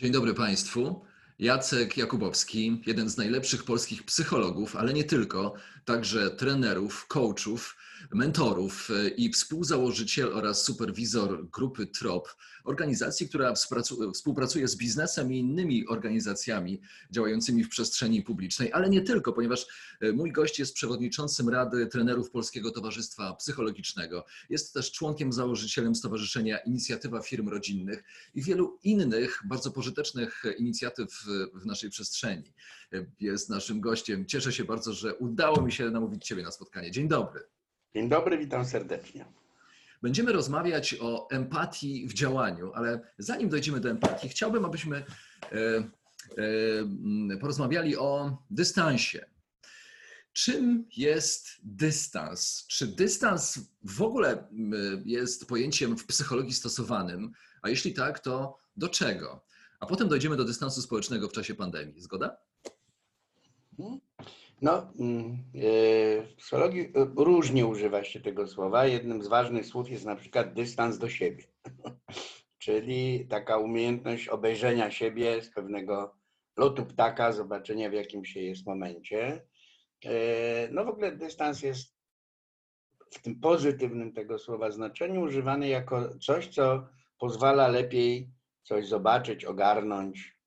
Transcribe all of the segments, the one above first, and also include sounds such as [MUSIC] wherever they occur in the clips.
Dzień dobry Państwu. Jacek Jakubowski, jeden z najlepszych polskich psychologów, ale nie tylko, także trenerów, coachów, mentorów i współzałożyciel oraz superwizor grupy TROP, organizacji, która współpracuje z biznesem i innymi organizacjami działającymi w przestrzeni publicznej, ale nie tylko, ponieważ e, mój gość jest przewodniczącym Rady Trenerów Polskiego Towarzystwa Psychologicznego. Jest też członkiem założycielem Stowarzyszenia Inicjatywa Firm Rodzinnych i wielu innych bardzo pożytecznych inicjatyw w naszej przestrzeni. E, jest naszym gościem. Cieszę się bardzo, że udało mi się namówić Ciebie na spotkanie. Dzień dobry. Dzień dobry, witam serdecznie. Będziemy rozmawiać o empatii w działaniu, ale zanim dojdziemy do empatii, chciałbym, abyśmy e, e, porozmawiali o dystansie. Czym jest dystans? Czy dystans w ogóle jest pojęciem w psychologii stosowanym? A jeśli tak, to do czego? A potem dojdziemy do dystansu społecznego w czasie pandemii. Zgoda? No, mm, e, w psychologii e, różnie używa się tego słowa. Jednym z ważnych słów jest na przykład dystans do siebie, [LAUGHS] czyli taka umiejętność obejrzenia siebie z pewnego lotu ptaka, zobaczenia w jakim się jest momencie. E, no w ogóle dystans jest w tym pozytywnym tego słowa znaczeniu używany jako coś, co pozwala lepiej coś zobaczyć, ogarnąć,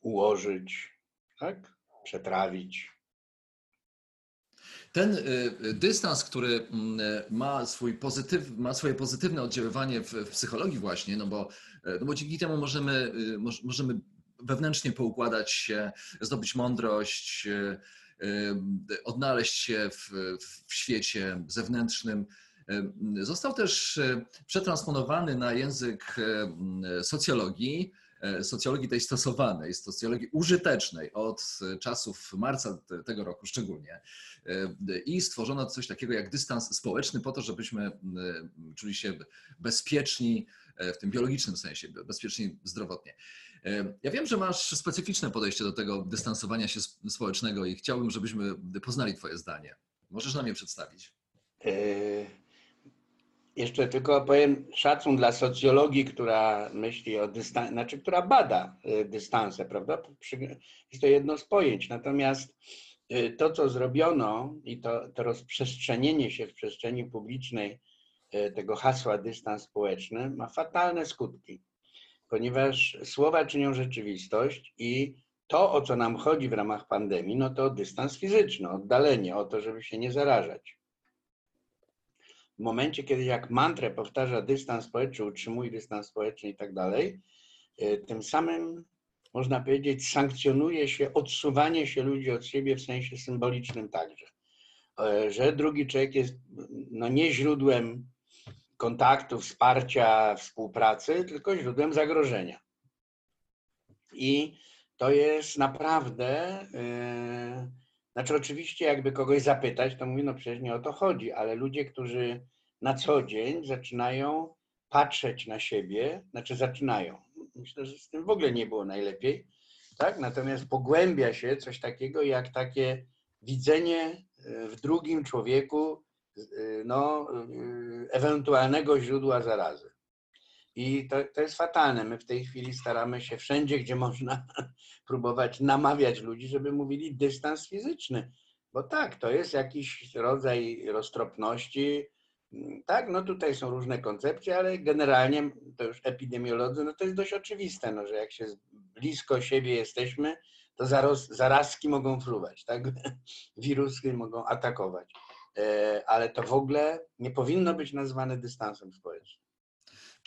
ułożyć, tak? Przetrawić. Ten y, y, dystans, który mm, ma, swój pozytyw, ma swoje pozytywne oddziaływanie w, w psychologii właśnie, no bo, no bo dzięki temu możemy, y, możemy wewnętrznie poukładać się, zdobyć mądrość, odnaleźć się w, w świecie zewnętrznym. Został też przetransponowany na język socjologii, socjologii tej stosowanej, socjologii użytecznej od czasów marca tego roku szczególnie. E, I stworzono coś takiego jak dystans społeczny po to, żebyśmy e, czuli się bezpieczni w tym biologicznym sensie, bezpieczni zdrowotnie. Ja wiem, że masz specyficzne podejście do tego dystansowania się społecznego i chciałbym, żebyśmy poznali Twoje zdanie. Możesz nam je przedstawić? Jeszcze tylko powiem szacun dla socjologii, która myśli o dystansie, znaczy która bada y, dystanse, prawda? Jest to jedno z pojęć. Natomiast y, to, co zrobiono i to, to rozprzestrzenienie się w przestrzeni publicznej y, tego hasła dystans społeczny ma fatalne skutki, ponieważ słowa czynią rzeczywistość i to, o co nam chodzi w ramach pandemii, no to dystans fizyczny, oddalenie, o to, żeby się nie zarażać w momencie, kiedy jak mantrę powtarza dystans społeczny, utrzymuje dystans społeczny i tak dalej, e, tym samym można powiedzieć, sankcjonuje się odsuwanie się ludzi od siebie w sensie symbolicznym także. E, że drugi człowiek jest no, nie źródłem kontaktu, wsparcia, współpracy, tylko źródłem zagrożenia. I to jest naprawdę, yy, znaczy oczywiście jakby kogoś zapytać, to mówi, no przecież nie o to chodzi, ale ludzie, którzy na co dzień zaczynają patrzeć na siebie, znaczy zaczynają. Myślę, że z tym w ogóle nie było najlepiej, tak? Natomiast pogłębia się coś takiego jak takie widzenie e, w drugim człowieku e, no, e, ewentualnego źródła zarazy. I to, to jest fatalne. My w tej chwili staramy się wszędzie, gdzie można [LAUGHS] próbować namawiać ludzi, żeby mówili dystans fizyczny. Bo tak, to jest jakiś rodzaj roztropności, tak, no tutaj są różne koncepcje, ale generalnie to już epidemiolodzy, no to jest dość oczywiste, no, że jak się blisko siebie jesteśmy, to zaraz, zarazki mogą fruwać, tak? [LAUGHS] Wirusy mogą atakować. E, ale to w ogóle nie powinno być nazwane dystansem społecznym.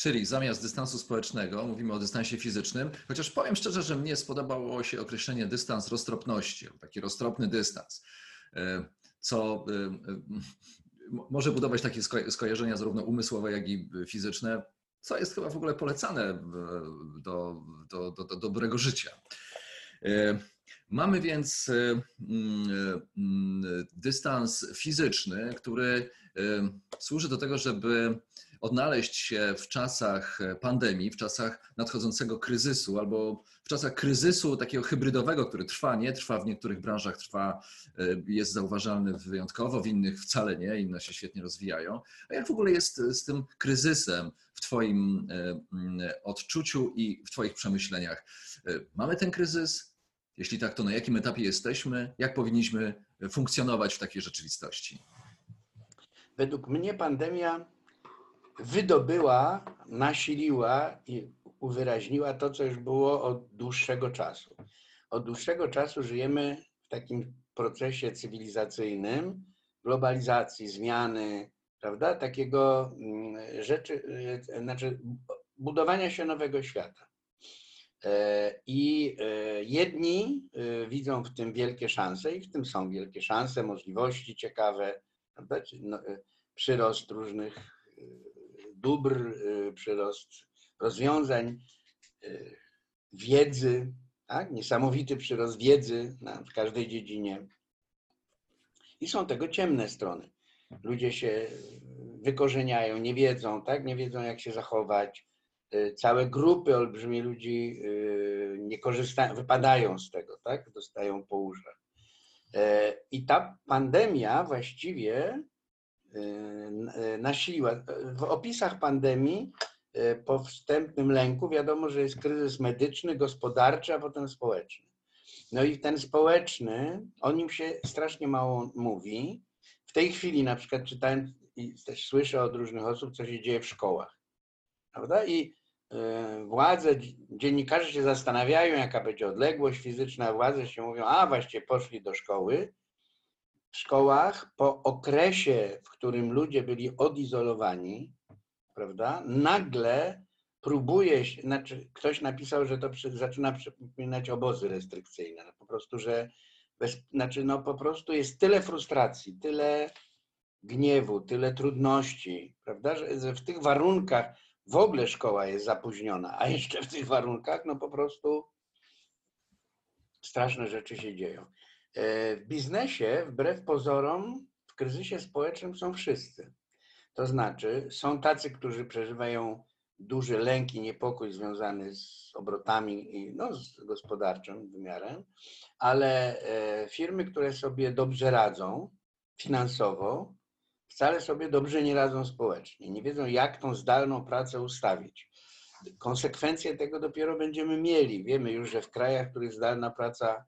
Czyli zamiast dystansu społecznego mówimy o dystansie fizycznym, chociaż powiem szczerze, że mnie spodobało się określenie dystans roztropności, taki roztropny dystans, e, co e, może budować takie skojarzenia zarówno umysłowe, jak i fizyczne, co jest chyba w ogóle polecane do, do, do, do dobrego życia. Mamy więc dystans fizyczny, który służy do tego, żeby odnaleźć się w czasach pandemii, w czasach nadchodzącego kryzysu albo w czasach kryzysu takiego hybrydowego, który trwa, nie trwa w niektórych branżach, trwa, jest zauważalny wyjątkowo, w innych wcale nie, inne się świetnie rozwijają. A jak w ogóle jest z tym kryzysem w Twoim odczuciu i w Twoich przemyśleniach? Mamy ten kryzys? Jeśli tak, to na jakim etapie jesteśmy? Jak powinniśmy funkcjonować w takiej rzeczywistości? Według mnie pandemia wydobyła, nasiliła i uwyraźniła to, co już było od dłuższego czasu. Od dłuższego czasu żyjemy w takim procesie cywilizacyjnym, globalizacji, zmiany, prawda? Takiego mm, rzeczy, e, znaczy budowania się nowego świata. E, I e, jedni widzą w tym wielkie szanse i w tym są wielkie szanse, możliwości ciekawe, prawda? No, przyrost różnych dóbr, przyrost rozwiązań, wiedzy, tak? niesamowity przyrost wiedzy w każdej dziedzinie. I są tego ciemne strony. Ludzie się wykorzeniają, nie wiedzą, tak? nie wiedzą jak się zachować. Całe grupy olbrzymie ludzi nie korzystają, wypadają z tego, tak? dostają po. I ta pandemia właściwie Y, nasiliła. W opisach pandemii po wstępnym lęku wiadomo, że jest kryzys medyczny, gospodarczy, a potem społeczny. No i ten społeczny, o nim się strasznie mało mówi. W tej chwili na przykład czytałem i też słyszę od różnych osób, co się dzieje w szkołach. Prawda? I władze, dziennikarze się zastanawiają, jaka będzie odległość fizyczna, władze się mówią, a właściwie poszli do szkoły, w szkołach po okresie, w którym ludzie byli odizolowani, prawda, nagle próbuje się, znaczy ktoś napisał, że to przy, zaczyna przypominać obozy restrykcyjne. No po prostu, że bez, znaczy no po prostu jest tyle frustracji, tyle gniewu, tyle trudności, prawda, że w tych warunkach w ogóle szkoła jest zapóźniona, a jeszcze w tych warunkach no po prostu straszne rzeczy się dzieją. E, w biznesie, wbrew pozorom, w kryzysie społecznym są wszyscy. To znaczy, są tacy, którzy przeżywają duży lęk i niepokój związany z obrotami i no, z gospodarczym wymiarem, ale e, firmy, które sobie dobrze radzą finansowo, wcale sobie dobrze nie radzą społecznie. Nie wiedzą, jak tą zdalną pracę ustawić. Konsekwencje tego dopiero będziemy mieli. Wiemy już, że w krajach, w których zdalna praca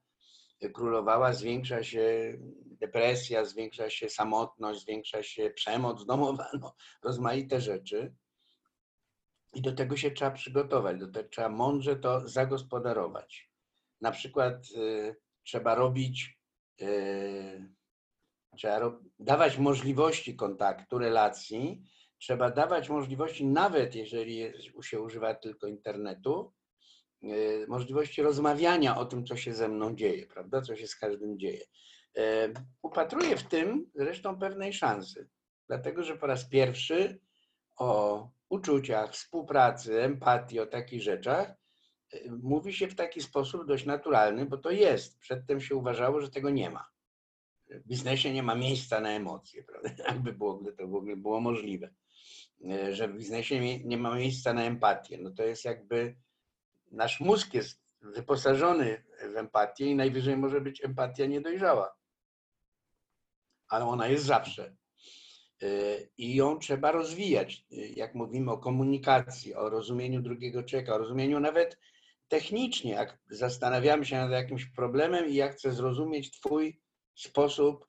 królowała, zwiększa się depresja, zwiększa się samotność, zwiększa się przemoc domowa, no, rozmaite rzeczy. I do tego się trzeba przygotować, do tego trzeba mądrze to zagospodarować. Na przykład y, trzeba robić, y, trzeba dawać możliwości kontaktu, relacji, trzeba dawać możliwości, nawet jeżeli się używa tylko internetu, E, możliwości rozmawiania o tym, co się ze mną dzieje, prawda, co się z każdym dzieje. E, upatruję w tym zresztą pewnej szansy, dlatego że po raz pierwszy o uczuciach, współpracy, empatii, o takich rzeczach e, mówi się w taki sposób dość naturalny, bo to jest. Przedtem się uważało, że tego nie ma. W biznesie nie ma miejsca na emocje, prawda? [LAUGHS] Jakby było, gdy to w ogóle było możliwe. Że w biznesie nie ma miejsca na empatię. No to jest jakby nasz mózg jest wyposażony w empatię i najwyżej może być empatia niedojrzała. Ale ona jest zawsze. Y, I ją trzeba rozwijać. Y, jak mówimy o komunikacji, o rozumieniu drugiego człowieka, o rozumieniu nawet technicznie, jak zastanawiamy się nad jakimś problemem i ja chcę zrozumieć Twój sposób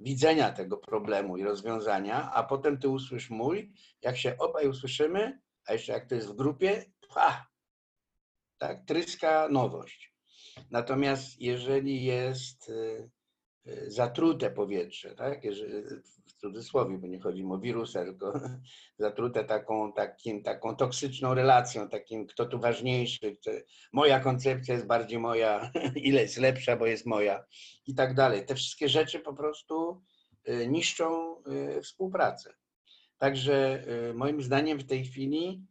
widzenia tego problemu i rozwiązania, a potem Ty usłysz mój, jak się obaj usłyszymy, a jeszcze jak to jest w grupie, ha, tak, tryska nowość. Natomiast jeżeli jest y, y, zatrute powietrze, tak, cudzysłowie, bo nie chodzi o wirusa, tylko [LAUGHS] zatrute taką, takim, taką toksyczną relacją, takim kto tu ważniejszy, moja koncepcja jest bardziej moja, [LAUGHS] ile jest lepsza, bo jest moja i tak dalej. Te wszystkie rzeczy po prostu y, niszczą y, współpracę. Także y, moim zdaniem w tej chwili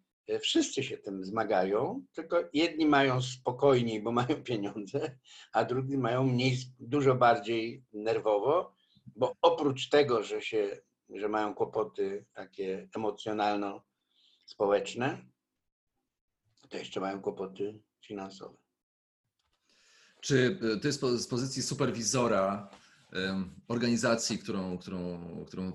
wszyscy się tym zmagają, tylko jedni mają spokojniej, bo [LAUGHS] mają pieniądze, a drudzy mają mniej, dużo bardziej nerwowo, bo oprócz tego, że, się, że mają kłopoty takie emocjonalno-społeczne, to jeszcze mają kłopoty finansowe. Czy y, ty z po- z pozycji superwizora organizacji, którą, którą, którą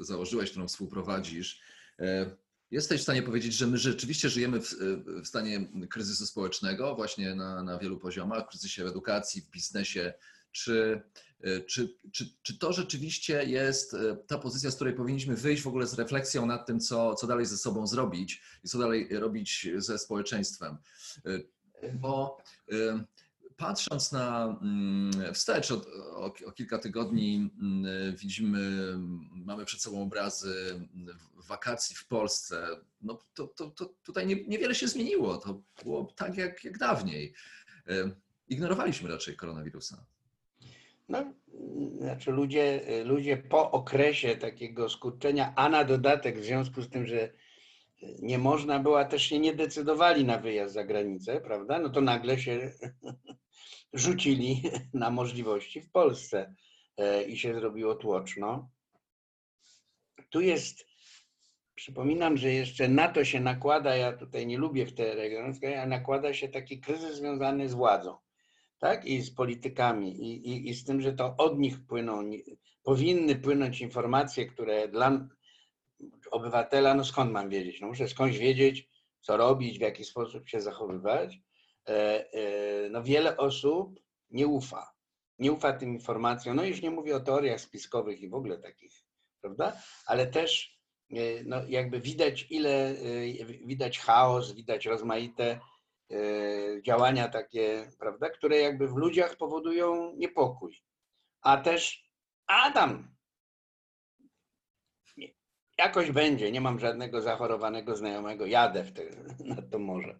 założyłeś, którą współprowadzisz, e, jesteś w stanie powiedzieć, że my rzeczywiście żyjemy w, w stanie kryzysu społecznego, właśnie na, na wielu poziomach, kryzysie w edukacji, w biznesie. Czy, e, czy, czy, czy to rzeczywiście jest e, ta pozycja, z której powinniśmy wyjść w ogóle z refleksją nad tym, co, co dalej ze sobą zrobić i co dalej robić ze społeczeństwem? E, Bo patrząc na mm, wstecz od, o, o kilka tygodni mm, widzimy, mamy przed sobą obrazy mm, wakacji w Polsce. No to, to, to tutaj nie, niewiele się zmieniło. To było tak jak, jak dawniej. Ignorowaliśmy raczej koronawirusa. No, znaczy ludzie, ludzie po okresie takiego skurczenia, a na dodatek w związku z tym, że nie można było, a też się nie decydowali na wyjazd za granicę, prawda? No to nagle się [LAUGHS] rzucili [LAUGHS] na możliwości w Polsce e, i się zrobiło tłoczno. Tu jest, przypominam, że jeszcze na to się nakłada, ja tutaj nie lubię w te regiony, nakłada się taki kryzys związany z władzą tak? I z politykami, i, i, i z tym, że to od nich płyną, powinny płynąć informacje, które dla obywatela, no skąd mam wiedzieć? No muszę skądś wiedzieć, co robić, w jaki sposób się zachowywać. E, e, No wiele osób nie ufa. Nie ufa tym informacjom. No już nie mówię o teoriach spiskowych i w ogóle takich, prawda? Ale też e, no jakby widać ile, widać chaos, widać rozmaite działania takie, prawda, które jakby w ludziach powodują niepokój. A też Adam, jakoś będzie, nie mam żadnego zachorowanego znajomego, jadę w te, [LAUGHS] na to morze.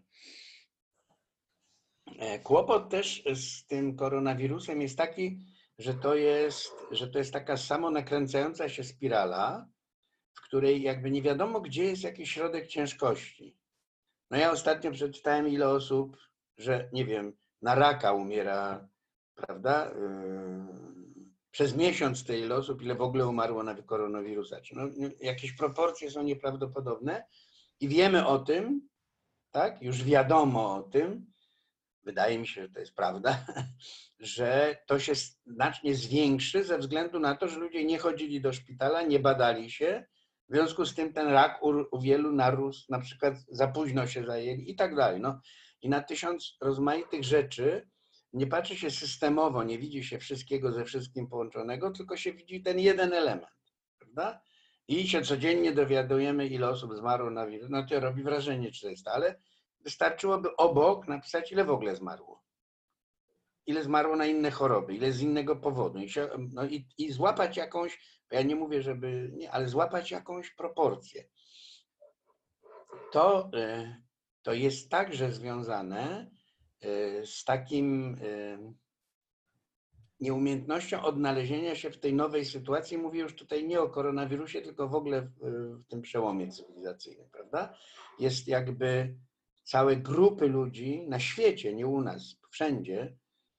E, Kłopot też z tym koronawirusem jest taki, że to jest, że to jest taka samonakręcająca się spirala, w której jakby nie wiadomo, gdzie jest jakiś środek ciężkości. No ja ostatnio przeczytałem, ile osób, że nie wiem, na raka umiera, prawda? Yy, Przez miesiąc tyle ile osób, ile w ogóle umarło na koronawirusa. No, jakieś proporcje są nieprawdopodobne i wiemy o tym, tak? Już wiadomo o tym, wydaje mi się, że to jest prawda, [LAUGHS] że to się znacznie zwiększy ze względu na to, że ludzie nie chodzili do szpitala, nie badali się, w związku z tym ten rak u, u wielu narósł, na przykład za późno się zajęli i tak dalej. No, I na tysiąc rozmaitych rzeczy nie patrzy się systemowo, nie widzi się wszystkiego ze wszystkim połączonego, tylko się widzi ten jeden element, prawda? I się codziennie dowiadujemy, ile osób zmarło na wirus. No to robi wrażenie 400, ale wystarczyłoby obok napisać, ile w ogóle zmarło. Ile zmarło na inne choroby, ile z innego powodu. I, się, no i, i złapać jakąś, ja nie mówię, żeby, nie, ale złapać jakąś proporcję. To, e, to jest także związane e, z takim e, nieumiejętnością odnalezienia się w tej nowej sytuacji. Mówię już tutaj nie o koronawirusie, tylko w ogóle w, w tym przełomie cywilizacyjnym, prawda? Jest jakby całe grupy ludzi na świecie, nie u nas, wszędzie,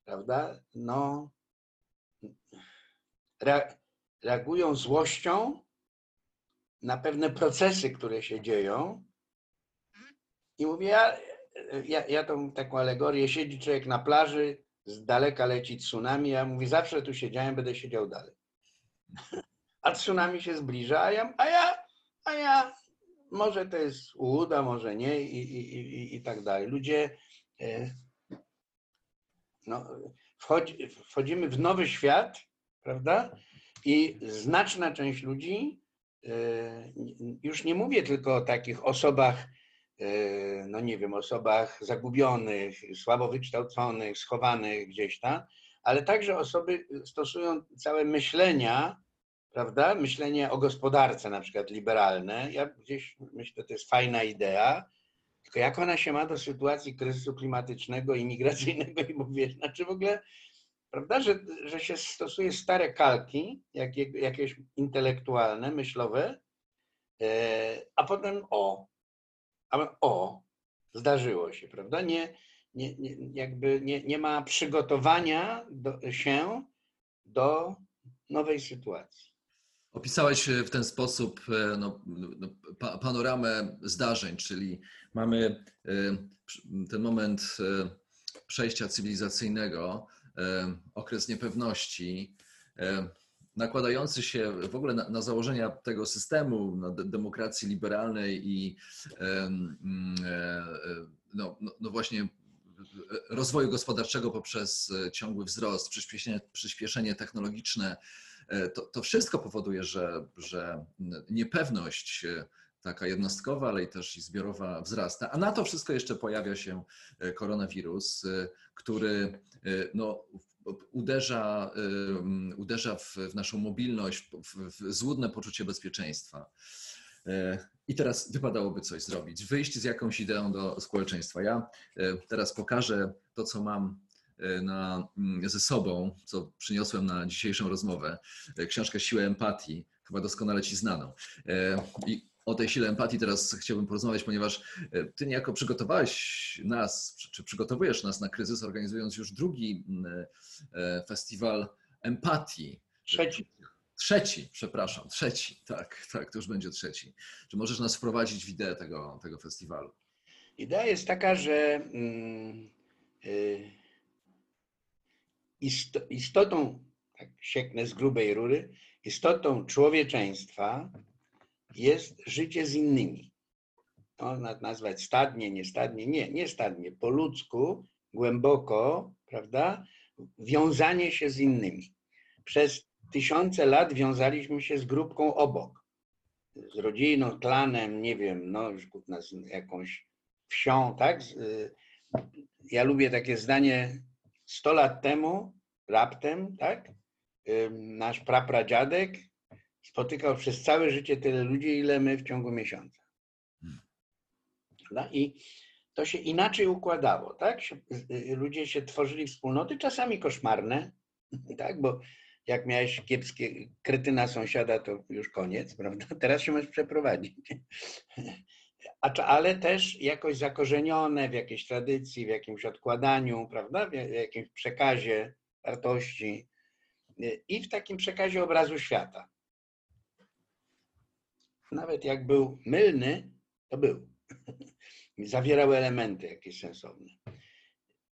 prawda? No, rea- reagują złością na pewne procesy, które się dzieją. I mówię, ja, ja, ja tą taką alegorię, siedzi człowiek na plaży, z daleka leci tsunami, ja mówię, zawsze tu siedziałem, będę siedział dalej. [LAUGHS] A tsunami się zbliża, a ja, a ja, a ja może to jest ułuda, może nie i, i, i, i tak dalej. Ludzie, e, no, wchodzi, wchodzimy w nowy świat, prawda? I znaczna część ludzi, e, już nie mówię tylko o takich osobach, e, no nie wiem, osobach zagubionych, słabo wykształconych, schowanych gdzieś tam, ale także osoby stosują całe myślenia, prawda? Myślenie o gospodarce, na przykład liberalne. Ja gdzieś myślę, to jest fajna idea, tylko jak ona się ma do sytuacji kryzysu klimatycznego i migracyjnego i mówię, znaczy w ogóle prawda, że, że się stosuje stare kalki, jakie, jakieś intelektualne, myślowe, e, a potem o, a o, zdarzyło się, prawda? Nie, nie, nie, jakby nie, nie ma przygotowania do, się do nowej sytuacji. Opisałeś w ten sposób e, no, no, panoramę zdarzeń, czyli mamy e, ten moment e, przejścia cywilizacyjnego, okres niepewności, nakładający się w ogóle na, na założenia tego systemu, na demokracji liberalnej i no, no, no właśnie rozwoju gospodarczego poprzez ciągły wzrost, przyspieszenie, przyspieszenie technologiczne, E, to, to wszystko powoduje, że, że niepewność e, taka jednostkowa, ale i też i zbiorowa wzrasta. A na to wszystko jeszcze pojawia się e, koronawirus, który no, uderza, uderza w, w naszą mobilność, w, w złudne poczucie bezpieczeństwa. I teraz wypadałoby coś zrobić, wyjść z jakąś ideą do społeczeństwa. Ja teraz pokażę to, co mam E, na, mm, ze sobą, co przyniosłem na dzisiejszą rozmowę, e, książkę Siłę Empatii, chyba doskonale Ci znaną. E, I o tej sile empatii teraz chciałbym porozmawiać, ponieważ Ty niejako przygotowałeś nas, czy przygotowujesz nas na kryzys, organizując już drugi mm, festiwal empatii. Trzeci. Trzeci, przepraszam, trzeci, tak, tak, to już będzie trzeci. Czy możesz nas wprowadzić w ideę tego, tego festiwalu? Idea jest taka, że mm, y, istotą, tak sieknę z grubej rury, istotą człowieczeństwa jest życie z innymi. Można nazwać stadnie, niestadnie, nie, nie stadnie, po ludzku, głęboko, prawda, wiązanie się z innymi. Przez tysiące lat wiązaliśmy się z grupką obok, z rodziną, klanem, nie wiem, no jakąś wsią, tak? Ja lubię takie zdanie 100 lat temu raptem, tak, nasz prapradziadek spotykał przez całe życie tyle ludzi, ile my w ciągu miesiąca. No I to się inaczej układało, tak? Y, ludzie się tworzyli wspólnoty, czasami koszmarne, [LAUGHS] tak? Bo jak miałeś kiepskie krytyna sąsiada, to już koniec, [LAUGHS] prawda? Teraz się możesz przeprowadzić ale też jakoś zakorzenione w jakiejś tradycji, w jakimś odkładaniu, prawda, w jakimś przekazie wartości i w takim przekazie obrazu świata. Nawet jak był mylny, to był. [LAUGHS] Zawierał elementy jakieś sensowne.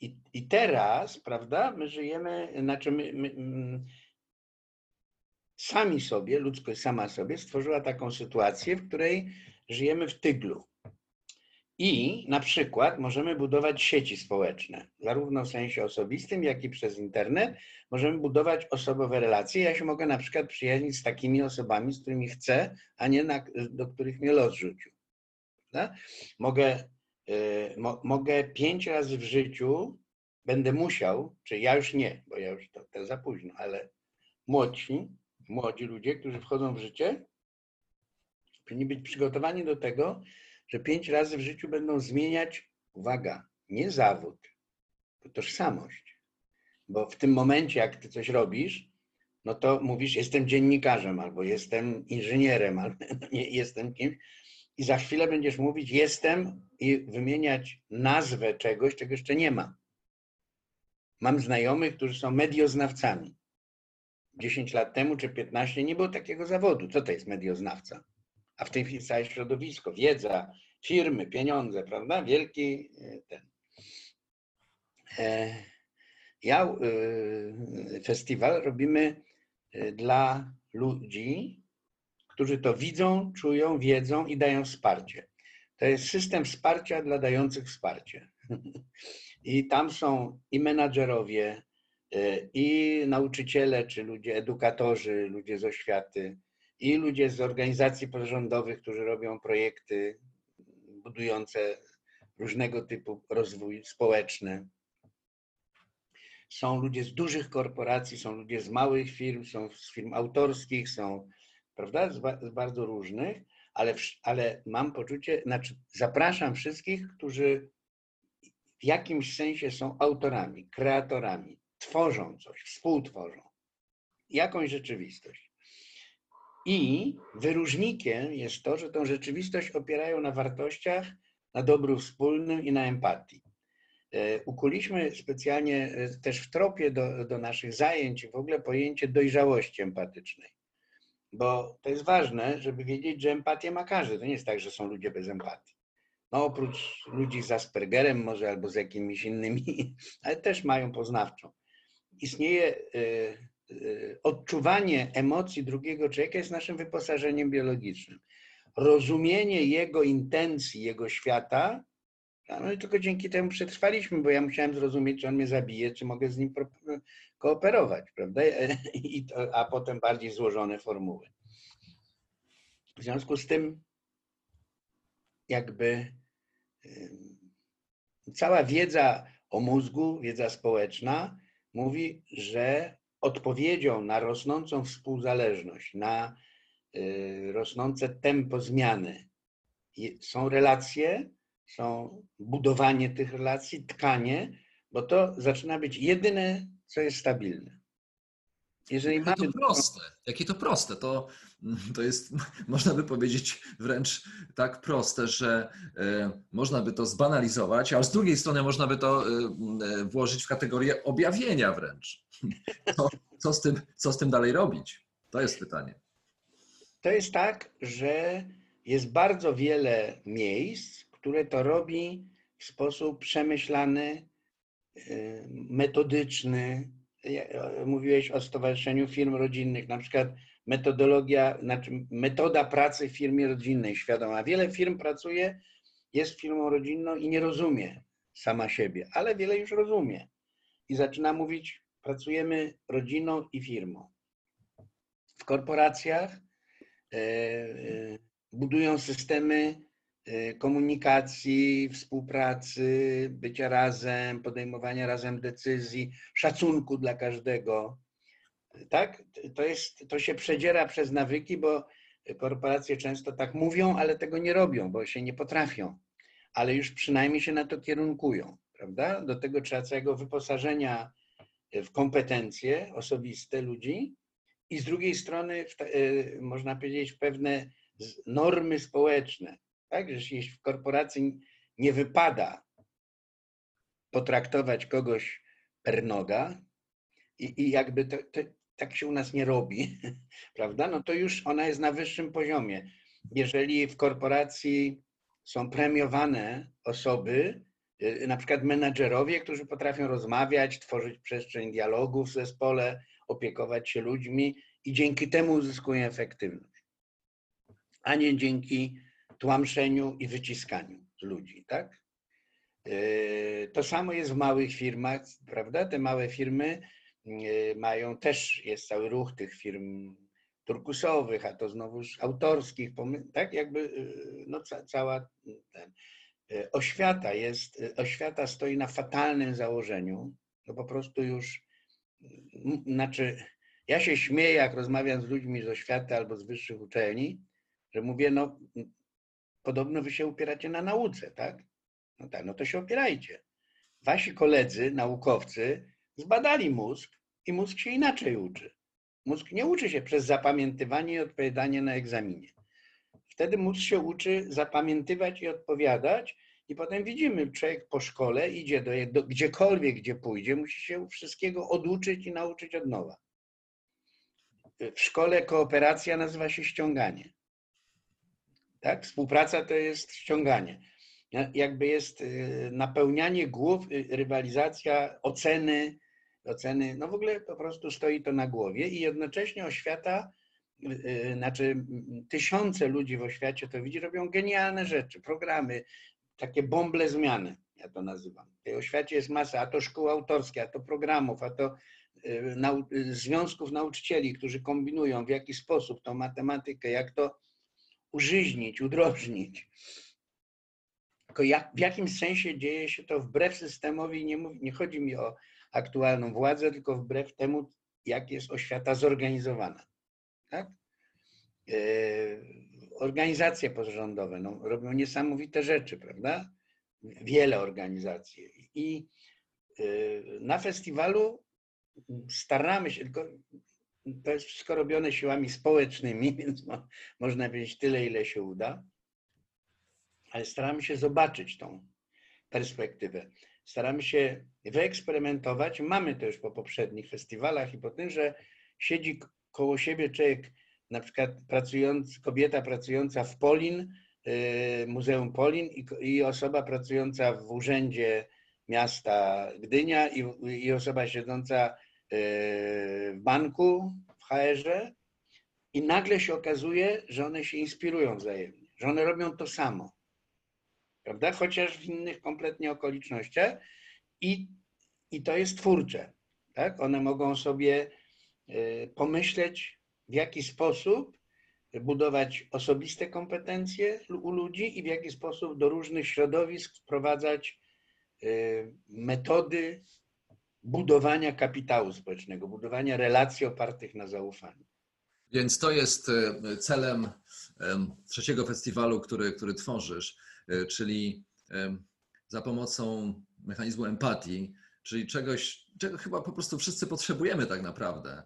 I, i teraz, prawda, my żyjemy, znaczy my, my, mm, sami sobie, ludzkość sama sobie stworzyła taką sytuację, w której żyjemy w tyglu. I na przykład możemy budować sieci społeczne, zarówno w sensie osobistym, jak i przez internet. Możemy budować osobowe relacje. Ja się mogę na przykład przyjaźnić z takimi osobami, z którymi chcę, a nie na, do których mnie los rzucił. Mogę, y, mo, mogę pięć razy w życiu, będę musiał, czy ja już nie, bo ja już to, to za późno, ale młodsi, młodzi ludzie, którzy wchodzą w życie, powinni być przygotowani do tego, że pięć razy w życiu będą zmieniać, uwaga, nie zawód, to tożsamość. Bo w tym momencie, jak ty coś robisz, no to mówisz, jestem dziennikarzem, albo jestem inżynierem, albo [LAUGHS] nie, jestem kimś. I za chwilę będziesz mówić, jestem i wymieniać nazwę czegoś, czego jeszcze nie ma. Mam znajomych, którzy są medioznawcami. 10 lat temu czy 15 nie było takiego zawodu. Co to jest medioznawca? A w tej chwili całe środowisko, wiedza, firmy, pieniądze, prawda? Wielki e, ten. E, ja e, festiwal robimy dla ludzi, którzy to widzą, czują, wiedzą i dają wsparcie. To jest system wsparcia dla dających wsparcie. [LAUGHS] I tam są i menadżerowie, i nauczyciele, czy ludzie, edukatorzy, ludzie z oświaty, i ludzie z organizacji pozarządowych, którzy robią projekty budujące różnego typu rozwój społeczny. Są ludzie z dużych korporacji, są ludzie z małych firm, są z firm autorskich, są prawda, z, z bardzo różnych, ale, ale mam poczucie, znaczy zapraszam wszystkich, którzy w jakimś sensie są autorami, kreatorami, tworzą coś, współtworzą jakąś rzeczywistość. I wyróżnikiem jest to, że tą rzeczywistość opierają na wartościach, na dobru wspólnym i na empatii. E, ukuliśmy specjalnie e, też w tropie do, do naszych zajęć w ogóle pojęcie dojrzałości empatycznej. Bo to jest ważne, żeby wiedzieć, że empatię ma każdy. To nie jest tak, że są ludzie bez empatii. No oprócz ludzi z Aspergerem może albo z jakimiś innymi, [LAUGHS] ale też mają poznawczą. Istnieje e, odczuwanie emocji drugiego człowieka jest naszym wyposażeniem biologicznym. Rozumienie jego intencji, jego świata no i tylko dzięki temu przetrwaliśmy, bo ja musiałem zrozumieć, czy on mnie zabije, czy mogę z nim kooperować, prawda? [LAUGHS] I to, a potem bardziej złożone formuły. W związku z tym, jakby cała wiedza o mózgu, wiedza społeczna, mówi, że odpowiedzią na rosnącą współzależność, na y, rosnące tempo zmiany są relacje, są budowanie tych relacji, tkanie, bo to zaczyna być jedyne, co jest stabilne. Jeżeli Jakie mamy... to proste, jakie to proste, to, to jest, [LAUGHS] można by powiedzieć, wręcz tak proste, że y, można by to zbanalizować, ale z drugiej strony można by to y, y, włożyć w kategorię objawienia wręcz. [LAUGHS] Co, co, z tym, co z tym dalej robić? To jest pytanie. To jest tak, że jest bardzo wiele miejsc, które to robi w sposób przemyślany, metodyczny. Mówiłeś o Stowarzyszeniu Firm Rodzinnych, na przykład metodologia, znaczy metoda pracy w firmie rodzinnej świadoma. Wiele firm pracuje, jest firmą rodzinną i nie rozumie sama siebie, ale wiele już rozumie. I zaczyna mówić, pracujemy rodziną i firmą. W korporacjach e, e, budują systemy komunikacji, współpracy, bycia razem, podejmowania razem decyzji, szacunku dla każdego. Tak? To, jest, to się przedziera przez nawyki, bo korporacje często tak mówią, ale tego nie robią, bo się nie potrafią. Ale już przynajmniej się na to kierunkują, prawda? Do tego trzeba całego wyposażenia w kompetencje osobiste ludzi i z drugiej strony, y, można powiedzieć, pewne normy społeczne, tak? Że jeśli w korporacji nie wypada potraktować kogoś per noga i, i jakby to, to, tak się u nas nie robi, [LAUGHS] prawda? No to już ona jest na wyższym poziomie. Jeżeli w korporacji są premiowane osoby, y, na przykład menadżerowie, którzy potrafią rozmawiać, tworzyć przestrzeń dialogu w zespole, opiekować się ludźmi i dzięki temu uzyskują efektywność, a nie dzięki tłamszeniu i wyciskaniu ludzi, tak? E, to samo jest w małych firmach, prawda? Te małe firmy e, mają też, jest cały ruch tych firm turkusowych, a to znowuż autorskich, tak jakby e, no, cała ten, oświata jest, oświata stoi na fatalnym założeniu, no po prostu już, znaczy ja się śmieję, jak rozmawiam z ludźmi z oświaty albo z wyższych uczelni, że mówię, no podobno wy się upieracie na nauce, tak? No tak, no to się opierajcie. Wasi koledzy, naukowcy zbadali mózg i mózg się inaczej uczy. Mózg nie uczy się przez zapamiętywanie i odpowiadanie na egzaminie. Wtedy mózg się uczy zapamiętywać i odpowiadać, i potem widzimy, człowiek po szkole idzie do, do gdziekolwiek, gdzie pójdzie, musi się wszystkiego oduczyć i nauczyć od nowa. W szkole kooperacja nazywa się ściąganie. Tak? Współpraca to jest ściąganie. Jakby jest y, napełnianie głów, y, rywalizacja, oceny, oceny, no w ogóle po prostu stoi to na głowie i jednocześnie oświata, y, znaczy tysiące ludzi w oświacie to widzi, robią genialne rzeczy, programy, takie bąble zmiany, ja to nazywam. W tej oświacie jest masa, a to szkół autorskie, a to programów, a to nau związków nauczycieli, którzy kombinują w jaki sposób tą matematykę, jak to użyźnić, udrożnić. Tylko jak, w jakim sensie dzieje się to wbrew systemowi, nie, mów, nie chodzi mi o aktualną władzę, tylko wbrew temu, jak jest oświata zorganizowana. Tak? E, organizacje pozarządowe no, robią niesamowite rzeczy, prawda? Wiele organizacji. I e, na festiwalu staramy się, tylko to jest wszystko robione siłami społecznymi, [LAUGHS] więc mo, można powiedzieć tyle, ile się uda, ale staramy się zobaczyć tą perspektywę. Staramy się wyeksperymentować. Mamy to już po poprzednich festiwalach i po tym, że siedzi koło siebie człowiek, na przykład pracujący, kobieta pracująca w Polin, y, Muzeum Polin i, i osoba pracująca w urzędzie miasta Gdynia i, i osoba siedząca w banku w HR-ze i nagle się okazuje, że one się inspirują wzajemnie, że one robią to samo. Prawda? Chociaż w innych kompletnie okolicznościach i, i to jest twórcze. Tak? One mogą sobie y, pomyśleć, w jaki sposób budować osobiste kompetencje u ludzi i w jaki sposób do różnych środowisk wprowadzać y, metody budowania kapitału społecznego, budowania relacji opartych na zaufaniu. Więc to jest y, celem trzeciego festiwalu, który, który tworzysz, czyli za pomocą mechanizmu empatii, czyli czegoś, czego chyba po prostu wszyscy potrzebujemy tak naprawdę.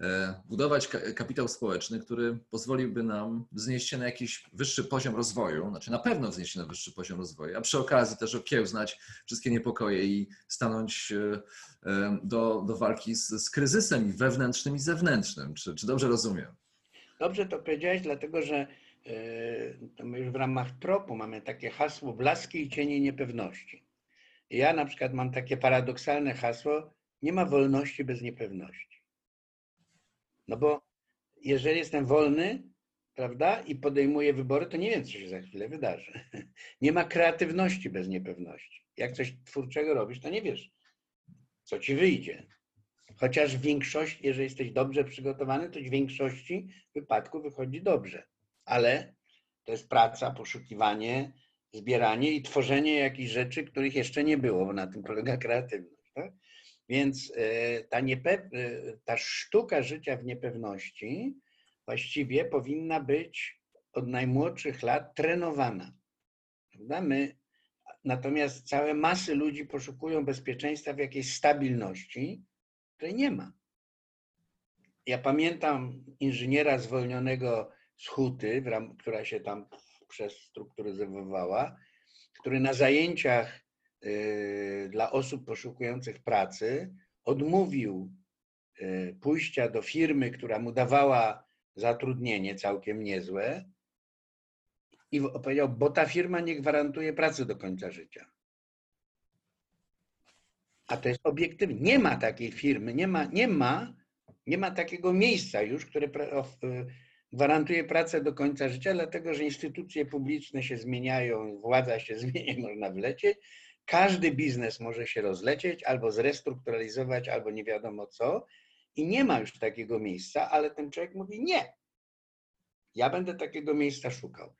E, budować kapitał społeczny, który pozwoliłby nam wznieść się na jakiś wyższy poziom rozwoju, znaczy na pewno wznieść się na wyższy poziom rozwoju, a przy okazji też okiełznać wszystkie niepokoje i stanąć e, e, do, do walki z, z kryzysem wewnętrznym i zewnętrznym. Czy, czy dobrze rozumiem? Dobrze to powiedziałeś, dlatego że my już w ramach tropu mamy takie hasło blaski i cienie niepewności. Ja na przykład mam takie paradoksalne hasło, nie ma wolności bez niepewności. No bo jeżeli jestem wolny, prawda, i podejmuję wybory, to nie wiem, co się za chwilę wydarzy. [LAUGHS] Nie ma kreatywności bez niepewności. Jak coś twórczego robisz, to nie wiesz, co ci wyjdzie. Chociaż w większości, jeżeli jesteś dobrze przygotowany, to w większości wypadków wychodzi dobrze. Ale to jest praca, poszukiwanie, zbieranie i tworzenie jakichś rzeczy, których jeszcze nie było, bo na tym polega kreatywność. Tak? Więc e, ta, e, ta sztuka życia w niepewności właściwie powinna być od najmłodszych lat trenowana. Prawda? My, natomiast całe masy ludzi poszukują bezpieczeństwa w jakiejś stabilności, której nie ma. Ja pamiętam inżyniera zwolnionego z Huty, która się tam przestrukturyzowywała, który na zajęciach dla osób poszukujących pracy odmówił y, pójścia do firmy, która mu dawała zatrudnienie całkiem niezłe i powiedział, bo ta firma nie gwarantuje pracy do końca życia. A to jest obiektywne. Nie ma takiej firmy, nie ma, nie ma, nie ma takiego miejsca już, które gwarantuje pracę do końca życia, dlatego że instytucje publiczne się zmieniają, władza się [LAUGHS] zmienia, można wlecieć. Każdy biznes może się rozlecieć, albo zrestrukturalizować, albo nie wiadomo co. I nie ma już takiego miejsca, ale ten człowiek mówi nie. Ja będę takiego miejsca szukał.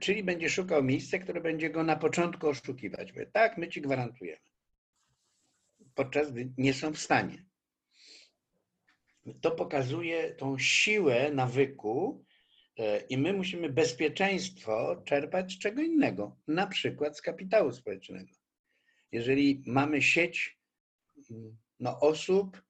Czyli będzie szukał miejsca, które będzie go na początku oszukiwać. Mówię, tak, my ci gwarantujemy. Podczas gdy nie są w stanie to pokazuje tą siłę nawyku e, i my musimy bezpieczeństwo czerpać z czego innego, na przykład z kapitału społecznego. Jeżeli mamy sieć mm, no, osób,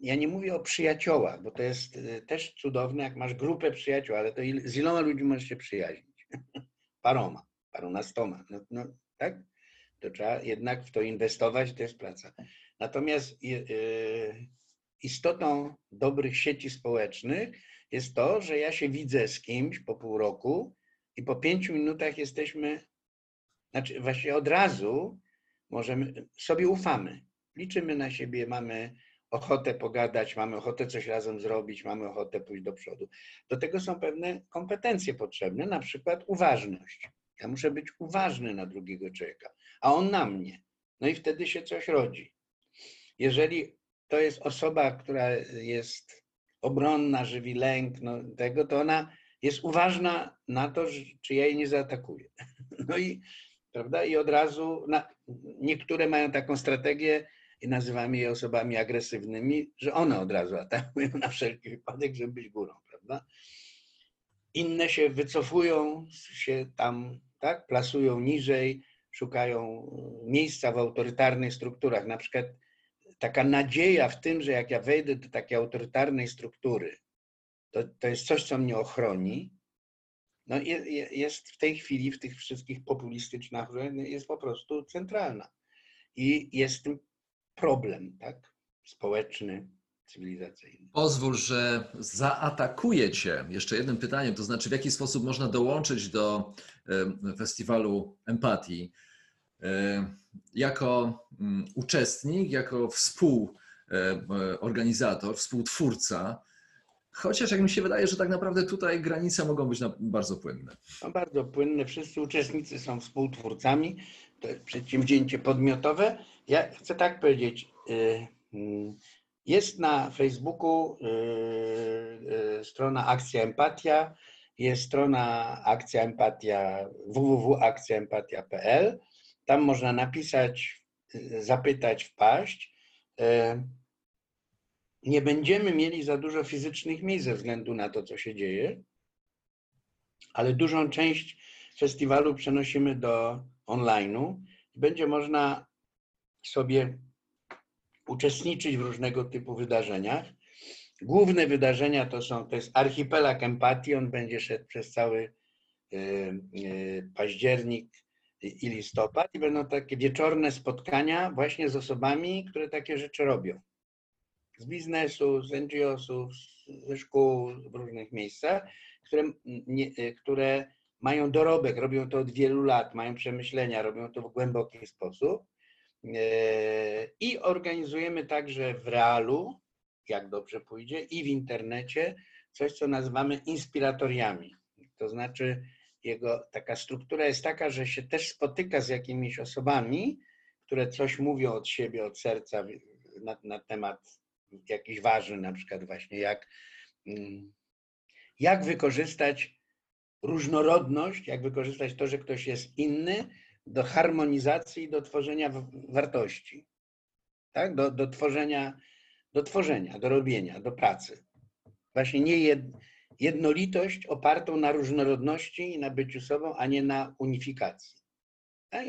ja nie mówię o przyjaciołach, bo to jest e, też cudowne, jak masz grupę przyjaciół, ale to z iloma ludźmi możesz się przyjaźnić? [LAUGHS] Paroma, parunastoma, no, no, tak? To trzeba jednak w to inwestować, to jest praca. Natomiast yy, istotą dobrych sieci społecznych jest to, że ja się widzę z kimś po pół roku i po pięciu minutach jesteśmy, znaczy właśnie od razu możemy, sobie ufamy. Liczymy na siebie, mamy ochotę pogadać, mamy ochotę coś razem zrobić, mamy ochotę pójść do przodu. Do tego są pewne kompetencje potrzebne, na przykład uważność. Ja muszę być uważny na drugiego człowieka, a on na mnie. No i wtedy się coś rodzi. Jeżeli to jest osoba, która jest obronna, żywi lęk no, tego, to ona jest uważna na to, czy ja jej nie zaatakuję. [LAUGHS] No i, prawda, i od razu na, niektóre mają taką strategię i nazywamy je osobami agresywnymi, że one od razu atakują na wszelki wypadek, żeby być górą, prawda? Inne się wycofują, się tam, tak, plasują niżej, szukają miejsca w autorytarnych strukturach. Na przykład taka nadzieja w tym, że jak ja wejdę do takiej autorytarnej struktury, to, to jest coś, co mnie ochroni, no je- je- jest w tej chwili w tych wszystkich populistycznych jest po prostu centralna. I jest tym problem, tak? Społeczny, cywilizacyjny. Pozwól, że zaatakuję Cię jeszcze jednym pytaniem, to znaczy w jaki sposób można dołączyć do festiwalu empatii em, jako mm, uczestnik, jako współorganizator, współtwórca, chociaż jak mi się wydaje, że tak naprawdę tutaj granice mogą być bardzo płynne. No bardzo płynne. Wszyscy uczestnicy są współtwórcami. To jest przedsięwzięcie podmiotowe. Ja chcę tak powiedzieć. y, mm, Jest na Facebooku y, y, strona Akcja Empatia, jest strona Akcja Empatia www.akcjaempatia.pl. Tam można napisać, y, zapytać, wpaść. Y, Nie będziemy mieli za dużo fizycznych miejsc ze względu na to, co się dzieje ale dużą część festiwalu przenosimy do online'u. Będzie można sobie uczestniczyć w różnego typu wydarzeniach. Główne wydarzenia to są, to jest archipelag empatii, on będzie szedł przez cały y, październik i listopad i będą takie wieczorne spotkania właśnie z osobami, które takie rzeczy robią. Z biznesu, z NGO-sów, ze szkół, w różnych miejscach które, nie, y, które mają dorobek, robią to od wielu lat, mają przemyślenia, robią to w głęboki sposób. E, I organizujemy także w realu, jak dobrze pójdzie, i w internecie coś, co nazywamy inspiratoriami. To znaczy, jego taka struktura jest taka, że się też spotyka z jakimiś osobami, które coś mówią od siebie, od serca na, na temat jakiś ważny, na przykład właśnie jak mm, jak wykorzystać różnorodność, jak wykorzystać to, że ktoś jest inny, do harmonizacji do tworzenia wartości. Tak? Do, do, tworzenia, do tworzenia, do robienia, do pracy. Właśnie nie jed, jednolitość opartą na różnorodności i na byciu sobą, a nie na unifikacji.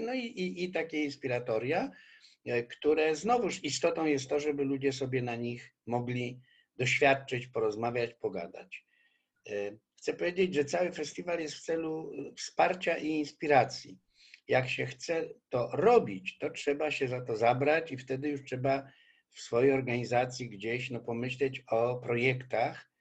No i, i, i takie inspiratoria, e, które znowuż istotą jest to, żeby ludzie sobie na nich mogli doświadczyć, porozmawiać, pogadać. E, Chcę powiedzieć, że cały festiwal jest w celu e, wsparcia i inspiracji. Jak się chce to robić, to trzeba się za to zabrać i wtedy już trzeba w swojej organizacji gdzieś no, pomyśleć o projektach,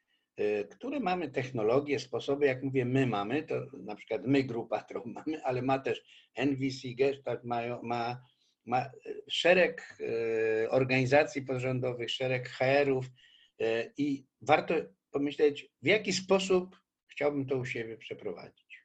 które mamy technologie, sposoby, jak mówię, my mamy, to na przykład my, grupa którą [LAUGHS] mamy, ale ma też NVC, Gestalt, mają, ma, ma e, szereg e, organizacji pozarządowych, szereg HR-ów i warto pomyśleć, w jaki sposób chciałbym to u siebie przeprowadzić.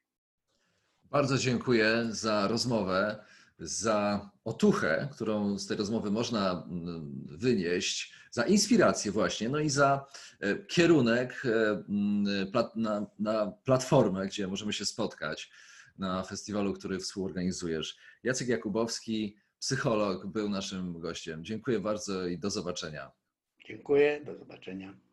Bardzo dziękuję za rozmowę, za otuchę, którą z tej rozmowy można mm, wynieść, za inspirację właśnie, no i za e, kierunek e, mm, na, na platformę, gdzie możemy się spotkać na festiwalu, który współorganizujesz. Jacek Jakubowski, psycholog, był naszym gościem. Dziękuję bardzo i do zobaczenia. Dziękuję, do zobaczenia.